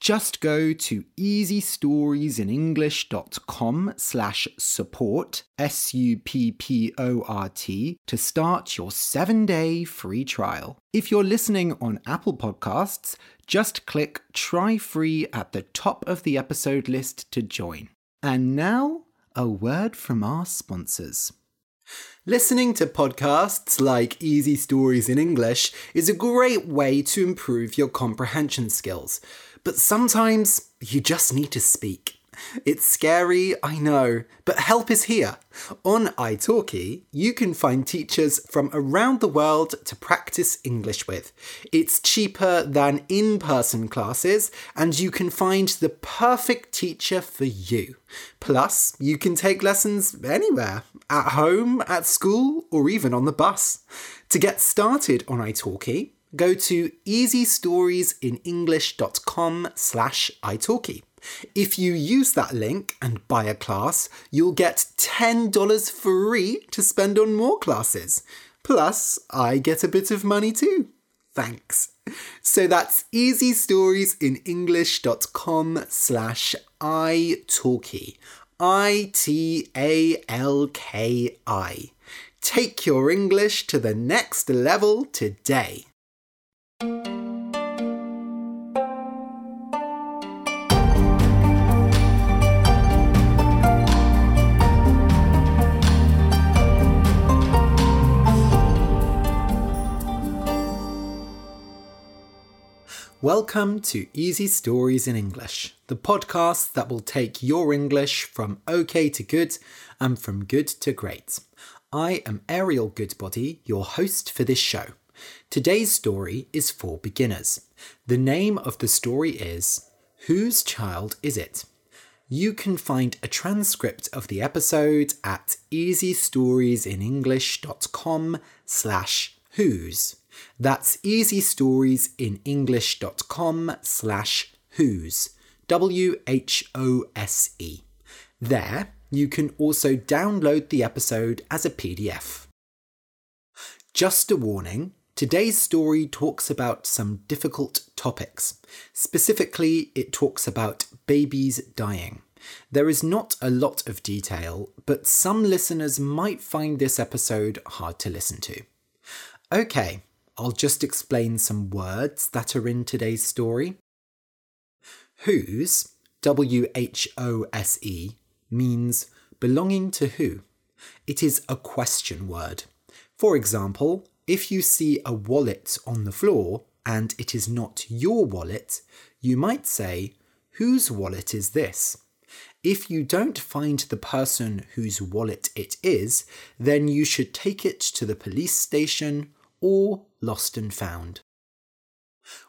Just go to easystoriesinenglish.com slash support, S-U-P-P-O-R-T, to start your seven-day free trial. If you're listening on Apple Podcasts, just click Try Free at the top of the episode list to join. And now, a word from our sponsors. Listening to podcasts like Easy Stories in English is a great way to improve your comprehension skills, but sometimes you just need to speak. It's scary, I know, but help is here. On italki, you can find teachers from around the world to practice English with. It's cheaper than in person classes, and you can find the perfect teacher for you. Plus, you can take lessons anywhere at home, at school, or even on the bus. To get started on italki, go to easystoriesinenglish.com slash italki. If you use that link and buy a class, you'll get $10 free to spend on more classes. Plus, I get a bit of money too. Thanks. So that's easystoriesinenglish.com slash italki. I-T-A-L-K-I. Take your English to the next level today. Welcome to Easy Stories in English, the podcast that will take your English from okay to good and from good to great. I am Ariel Goodbody, your host for this show. Today's story is for beginners. The name of the story is Whose Child Is It? You can find a transcript of the episode at easystoriesinenglish.com slash whose. That's easystoriesinenglish.com slash whose. W-H-O-S-E. There, you can also download the episode as a PDF. Just a warning, today's story talks about some difficult topics. Specifically, it talks about babies dying. There is not a lot of detail, but some listeners might find this episode hard to listen to. Okay, I'll just explain some words that are in today's story. Whose, W H O S E, means belonging to who. It is a question word. For example, if you see a wallet on the floor and it is not your wallet, you might say, Whose wallet is this? If you don't find the person whose wallet it is, then you should take it to the police station or lost and found.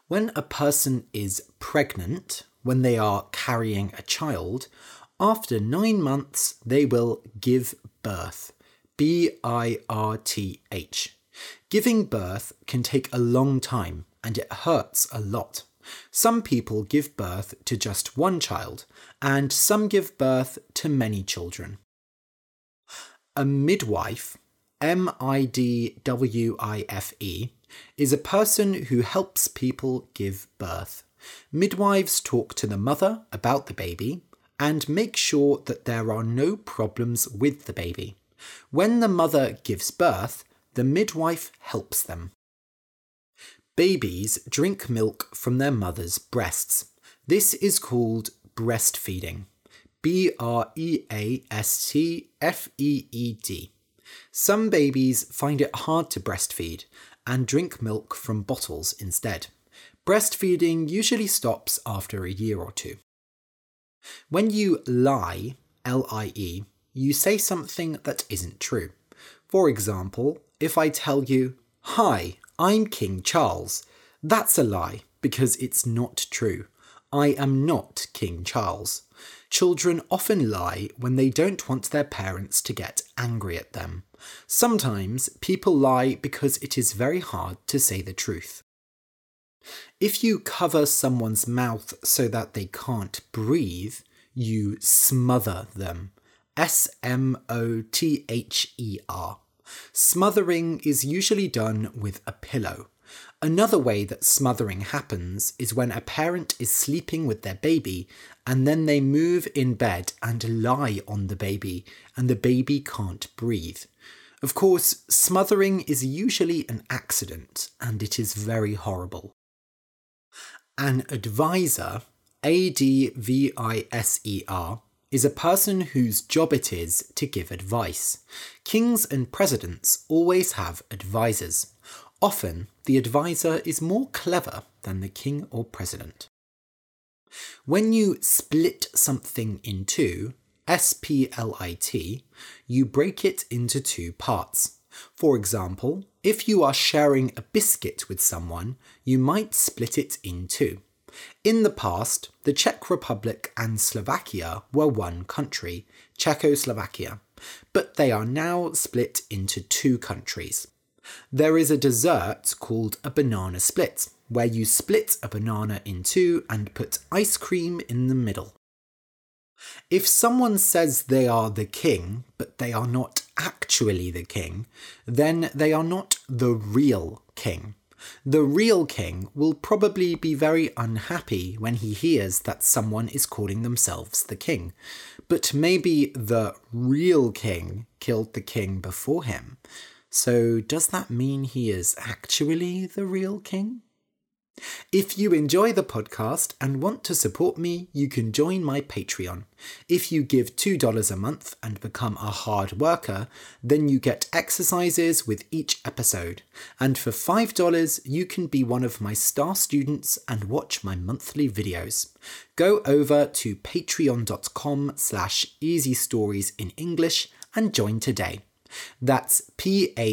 When a person is pregnant, when they are carrying a child, after nine months they will give birth. B I R T H. Giving birth can take a long time and it hurts a lot. Some people give birth to just one child, and some give birth to many children. A midwife M I D W I F E, is a person who helps people give birth. Midwives talk to the mother about the baby and make sure that there are no problems with the baby. When the mother gives birth, the midwife helps them. Babies drink milk from their mother's breasts. This is called breastfeeding. B R E A S T F E E D. Some babies find it hard to breastfeed and drink milk from bottles instead. Breastfeeding usually stops after a year or two. When you lie, L I E, you say something that isn't true. For example, if I tell you, Hi, I'm King Charles, That's a lie, because it's not true. I am not King Charles. Children often lie when they don't want their parents to get angry at them. Sometimes people lie because it is very hard to say the truth. If you cover someone's mouth so that they can't breathe, you smother them. S M O T H E R. Smothering is usually done with a pillow. Another way that smothering happens is when a parent is sleeping with their baby and then they move in bed and lie on the baby and the baby can't breathe. Of course, smothering is usually an accident and it is very horrible. An advisor, A D V I S E R, is a person whose job it is to give advice. Kings and presidents always have advisors. Often, the advisor is more clever than the king or president. When you split something in two, S P L I T, you break it into two parts. For example, if you are sharing a biscuit with someone, you might split it in two. In the past, the Czech Republic and Slovakia were one country, Czechoslovakia, but they are now split into two countries. There is a dessert called a banana split, where you split a banana in two and put ice cream in the middle. If someone says they are the king, but they are not actually the king, then they are not the real king. The real king will probably be very unhappy when he hears that someone is calling themselves the king. But maybe the real king killed the king before him. So does that mean he is actually the real king? If you enjoy the podcast and want to support me, you can join my Patreon. If you give $2 a month and become a hard worker, then you get exercises with each episode. And for $5, you can be one of my star students and watch my monthly videos. Go over to patreon.com slash easy stories in English and join today. That's p-a-t-r-e-o-n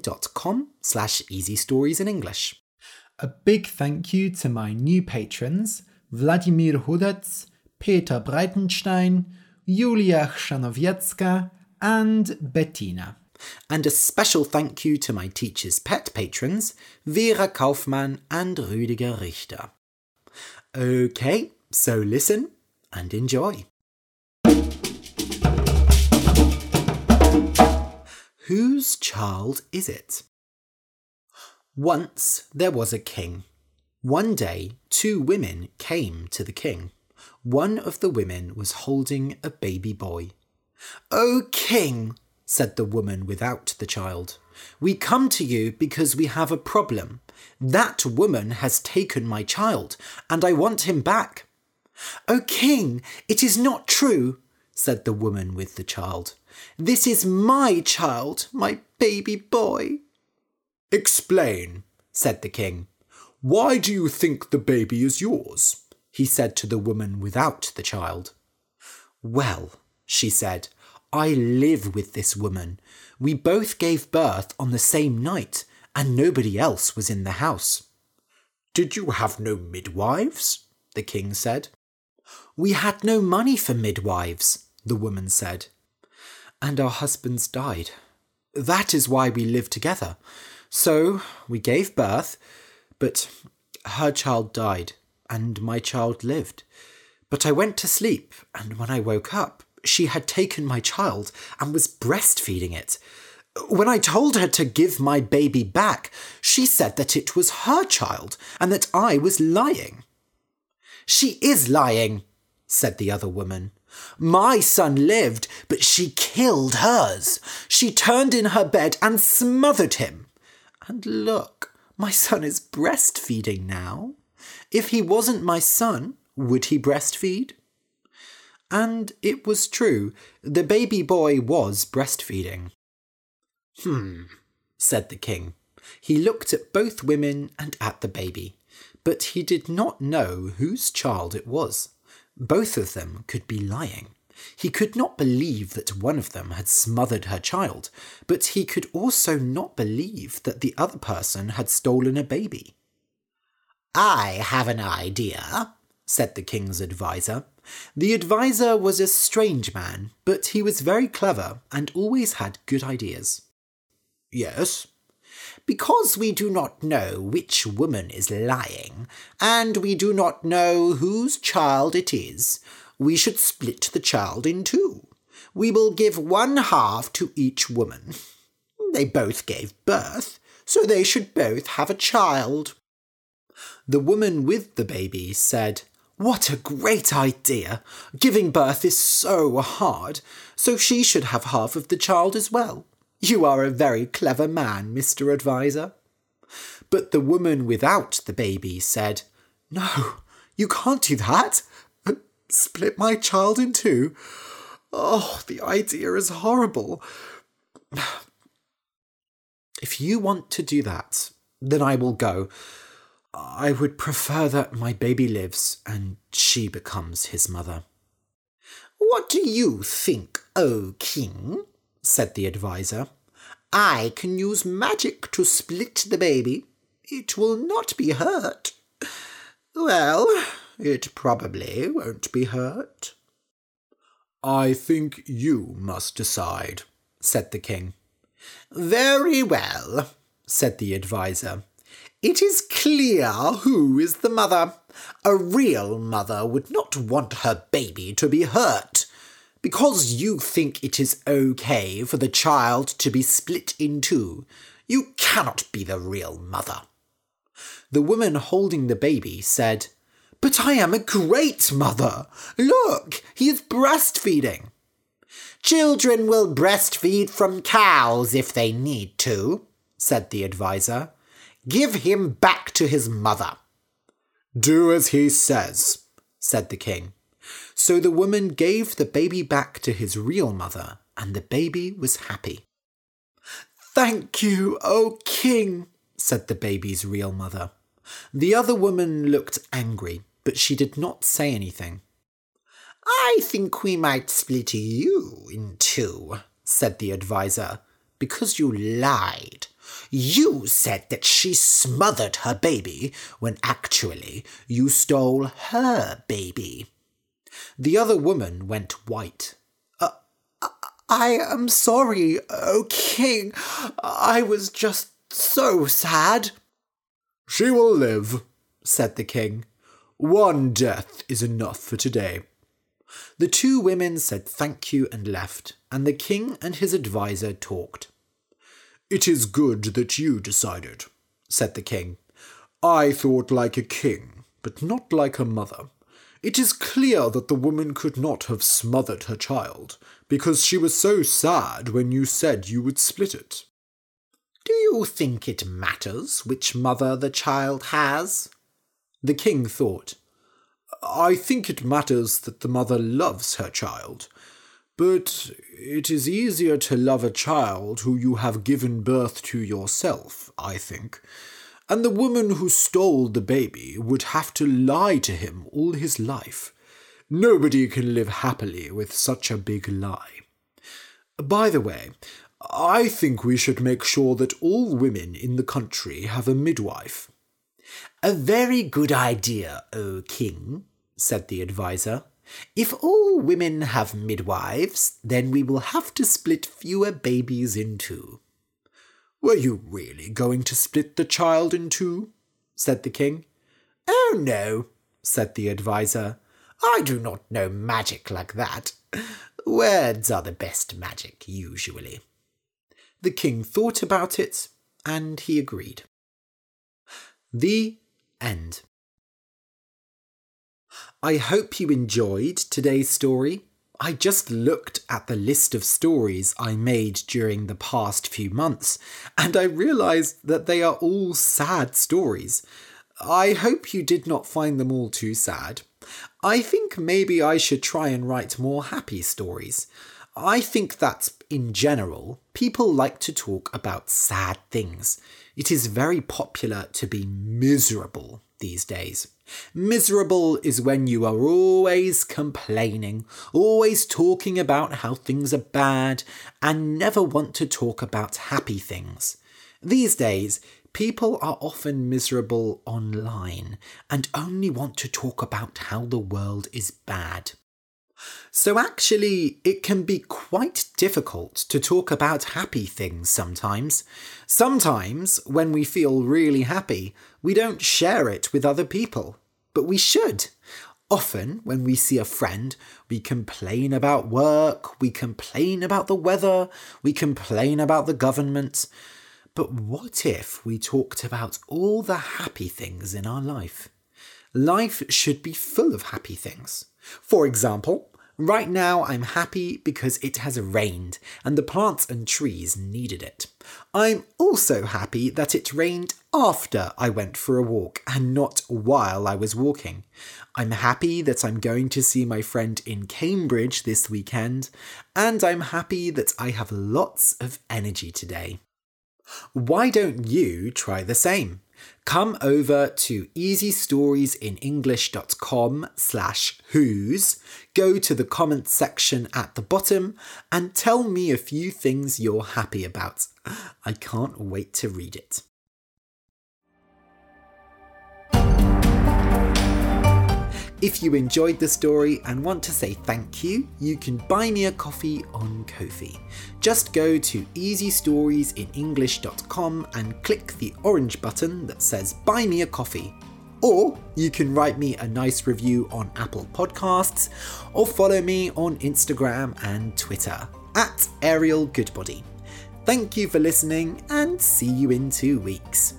dot com slash easy stories in English. A big thank you to my new patrons, Vladimir Hudec, Peter Breitenstein, Julia Chrzanowiecka, and Bettina. And a special thank you to my teacher's pet patrons, Vera Kaufmann and Rüdiger Richter. Okay, so listen and enjoy. Whose child is it? Once there was a king. One day, two women came to the king. One of the women was holding a baby boy. O king, said the woman without the child, we come to you because we have a problem. That woman has taken my child, and I want him back. O king, it is not true, said the woman with the child. This is my child, my baby boy. Explain, said the king. Why do you think the baby is yours? he said to the woman without the child. Well, she said, I live with this woman. We both gave birth on the same night, and nobody else was in the house. Did you have no midwives? the king said. We had no money for midwives, the woman said and our husbands died. That is why we live together. So we gave birth, but her child died, and my child lived. But I went to sleep, and when I woke up, she had taken my child and was breastfeeding it. When I told her to give my baby back, she said that it was her child and that I was lying. She is lying, said the other woman. My son lived, but she killed hers. She turned in her bed and smothered him. And look, my son is breastfeeding now. If he wasn't my son, would he breastfeed? And it was true. The baby boy was breastfeeding. Hmm, said the king. He looked at both women and at the baby, but he did not know whose child it was. Both of them could be lying. He could not believe that one of them had smothered her child, but he could also not believe that the other person had stolen a baby. I have an idea, said the king's adviser. The adviser was a strange man, but he was very clever and always had good ideas. Yes. Because we do not know which woman is lying, and we do not know whose child it is, we should split the child in two. We will give one half to each woman. They both gave birth, so they should both have a child. The woman with the baby said, What a great idea! Giving birth is so hard, so she should have half of the child as well. You are a very clever man, Mr. Adviser. But the woman without the baby said, No, you can't do that. Split my child in two. Oh, the idea is horrible. If you want to do that, then I will go. I would prefer that my baby lives and she becomes his mother. What do you think, O king? Said the adviser. I can use magic to split the baby. It will not be hurt. Well, it probably won't be hurt. I think you must decide, said the king. Very well, said the adviser. It is clear who is the mother. A real mother would not want her baby to be hurt. Because you think it is okay for the child to be split in two, you cannot be the real mother. The woman holding the baby said, But I am a great mother. Look, he is breastfeeding. Children will breastfeed from cows if they need to, said the adviser. Give him back to his mother. Do as he says, said the king. So the woman gave the baby back to his real mother, and the baby was happy. Thank you, O king, said the baby's real mother. The other woman looked angry, but she did not say anything. I think we might split you in two, said the adviser, because you lied. You said that she smothered her baby when actually you stole her baby. The other woman went white. Uh, I am sorry, O king. I was just so sad. She will live, said the king. One death is enough for today. The two women said thank you and left, and the king and his adviser talked. It is good that you decided, said the king. I thought like a king, but not like a mother. It is clear that the woman could not have smothered her child, because she was so sad when you said you would split it. Do you think it matters which mother the child has? The king thought. I think it matters that the mother loves her child, but it is easier to love a child who you have given birth to yourself, I think. And the woman who stole the baby would have to lie to him all his life. Nobody can live happily with such a big lie. By the way, I think we should make sure that all women in the country have a midwife. A very good idea, O king, said the adviser. If all women have midwives, then we will have to split fewer babies in two. Were you really going to split the child in two? said the king. Oh, no, said the adviser. I do not know magic like that. Words are the best magic, usually. The king thought about it, and he agreed. The end. I hope you enjoyed today's story. I just looked at the list of stories I made during the past few months, and I realised that they are all sad stories. I hope you did not find them all too sad. I think maybe I should try and write more happy stories. I think that, in general, people like to talk about sad things. It is very popular to be miserable these days. Miserable is when you are always complaining, always talking about how things are bad, and never want to talk about happy things. These days, people are often miserable online and only want to talk about how the world is bad. So, actually, it can be quite difficult to talk about happy things sometimes. Sometimes, when we feel really happy, we don't share it with other people, but we should. Often, when we see a friend, we complain about work, we complain about the weather, we complain about the government. But what if we talked about all the happy things in our life? Life should be full of happy things. For example, Right now, I'm happy because it has rained and the plants and trees needed it. I'm also happy that it rained after I went for a walk and not while I was walking. I'm happy that I'm going to see my friend in Cambridge this weekend, and I'm happy that I have lots of energy today. Why don't you try the same? Come over to easystoriesinenglish.com slash whose, go to the comments section at the bottom, and tell me a few things you're happy about. I can't wait to read it. If you enjoyed the story and want to say thank you, you can buy me a coffee on Ko-fi. Just go to easystoriesinenglish.com and click the orange button that says Buy Me a Coffee. Or you can write me a nice review on Apple Podcasts or follow me on Instagram and Twitter at Ariel Goodbody. Thank you for listening and see you in two weeks.